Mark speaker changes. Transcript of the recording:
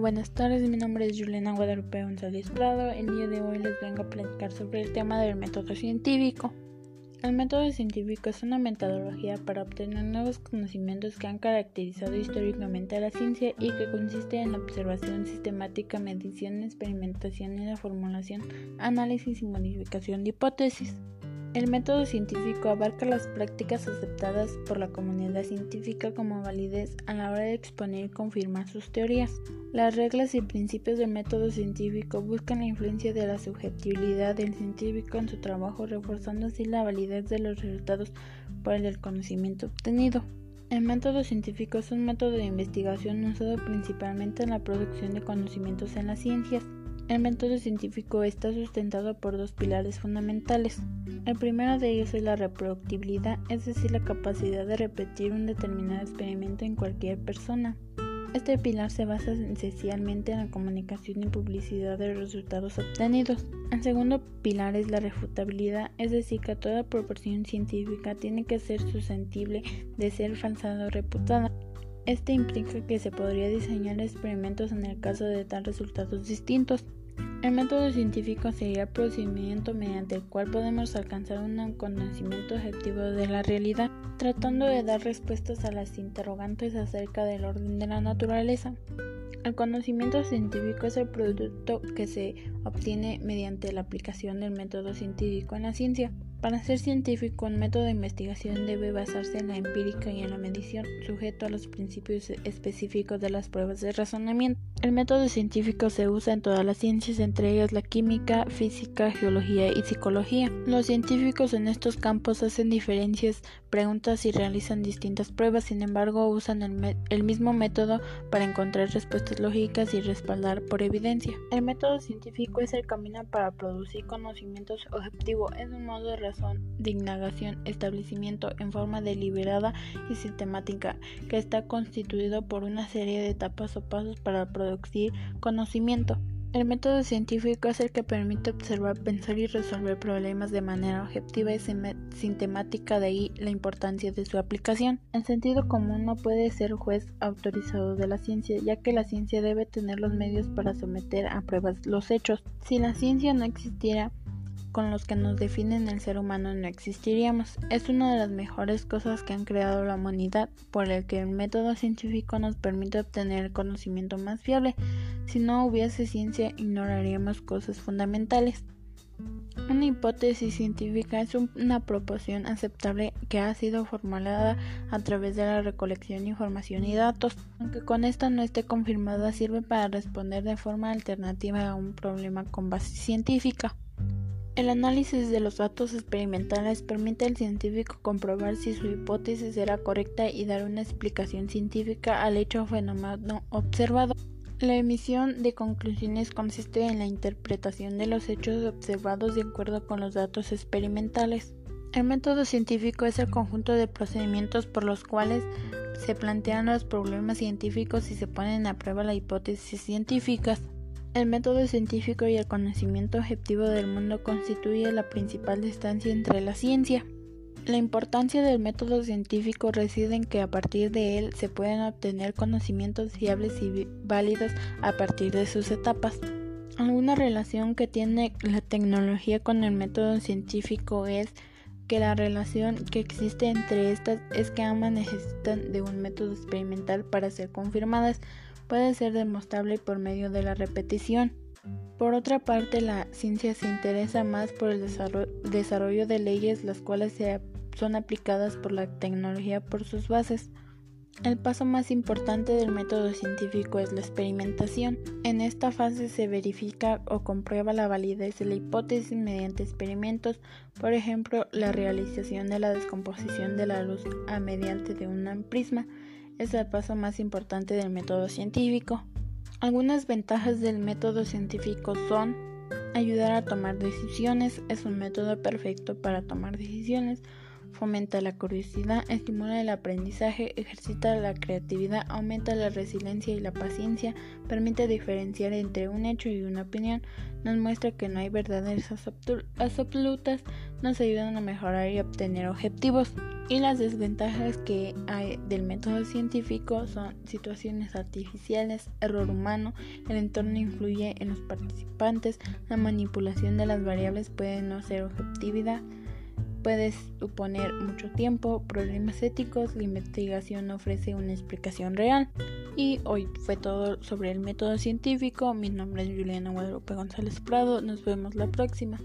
Speaker 1: Buenas tardes. Mi nombre es Juliana Guadalupe González Prado. El día de hoy les vengo a platicar sobre el tema del método científico. El método científico es una metodología para obtener nuevos conocimientos que han caracterizado históricamente a la ciencia y que consiste en la observación sistemática, medición, experimentación y la formulación, análisis y modificación de hipótesis. El método científico abarca las prácticas aceptadas por la comunidad científica como validez a la hora de exponer y confirmar sus teorías. Las reglas y principios del método científico buscan la influencia de la subjetividad del científico en su trabajo, reforzando así la validez de los resultados por el conocimiento obtenido. El método científico es un método de investigación usado principalmente en la producción de conocimientos en las ciencias. El método científico está sustentado por dos pilares fundamentales. El primero de ellos es la reproductibilidad, es decir, la capacidad de repetir un determinado experimento en cualquier persona. Este pilar se basa esencialmente en la comunicación y publicidad de los resultados obtenidos. El segundo pilar es la refutabilidad, es decir, que toda proporción científica tiene que ser susceptible de ser falsada o reputada. Este implica que se podría diseñar experimentos en el caso de dar resultados distintos. El método científico sería el procedimiento mediante el cual podemos alcanzar un conocimiento objetivo de la realidad, tratando de dar respuestas a las interrogantes acerca del orden de la naturaleza. El conocimiento científico es el producto que se obtiene mediante la aplicación del método científico en la ciencia. Para ser científico, un método de investigación debe basarse en la empírica y en la medición, sujeto a los principios específicos de las pruebas de razonamiento. El método científico se usa en todas las ciencias, entre ellas la química, física, geología y psicología. Los científicos en estos campos hacen diferencias, preguntas y realizan distintas pruebas, sin embargo usan el, mismo método para encontrar respuestas lógicas y respaldar por evidencia. El método científico es el camino para producir conocimientos objetivos, es un modo de razón, de indagación, establecimiento en forma deliberada y sistemática, que está constituido por una serie de etapas o pasos para producir conocimiento. El método científico es el que permite observar, pensar y resolver problemas de manera objetiva y sistemática, de ahí la importancia de su aplicación. El sentido común no puede ser juez autorizado de la ciencia, ya que la ciencia debe tener los medios para someter a pruebas los hechos. Si la ciencia no existiera, con los que nos definen el ser humano no existiríamos. Es una de las mejores cosas que han creado la humanidad, por el que el método científico nos permite obtener el conocimiento más fiable. Si no hubiese ciencia, ignoraríamos cosas fundamentales. Una hipótesis científica es una proposición aceptable que ha sido formulada a través de la recolección de información y datos. Aunque con esta no esté confirmada, sirve para responder de forma alternativa a un problema con base científica. El análisis de los datos experimentales permite al científico comprobar si su hipótesis era correcta y dar una explicación científica al hecho o fenómeno observado. La emisión de conclusiones consiste en la interpretación de los hechos observados de acuerdo con los datos experimentales. El método científico es el conjunto de procedimientos por los cuales se plantean los problemas científicos y se ponen a prueba las hipótesis científicas. El método científico y el conocimiento objetivo del mundo constituye la principal distancia entre la ciencia. La importancia del método científico reside en que a partir de él se pueden obtener conocimientos fiables y válidos a partir de sus etapas. Alguna relación que tiene la tecnología con el método científico es que la relación que existe entre estas es que ambas necesitan de un método experimental para ser confirmadas puede ser demostrable por medio de la repetición. Por otra parte, la ciencia se interesa más por el desarrollo de leyes las cuales son aplicadas por la tecnología por sus bases. El paso más importante del método científico es la experimentación. En esta fase se verifica o comprueba la validez de la hipótesis mediante experimentos, por ejemplo, la realización de la descomposición de la luz a mediante de un prisma es el paso más importante del método científico. Algunas ventajas del método científico son ayudar a tomar decisiones, es un método perfecto para tomar decisiones, fomenta la curiosidad, estimula el aprendizaje, ejercita la creatividad, aumenta la resiliencia y la paciencia, permite diferenciar entre un hecho y una opinión, nos muestra que no hay verdades absolutas, nos ayudan a mejorar y obtener objetivos. Y las desventajas que hay del método científico son situaciones artificiales, error humano, el entorno influye en los participantes, la manipulación de las variables puede no ser objetividad, puede suponer mucho tiempo, problemas éticos, la investigación no ofrece una explicación real. Y hoy fue todo sobre el método científico. Mi nombre es Juliana Guadalupe González Prado. Nos vemos la próxima.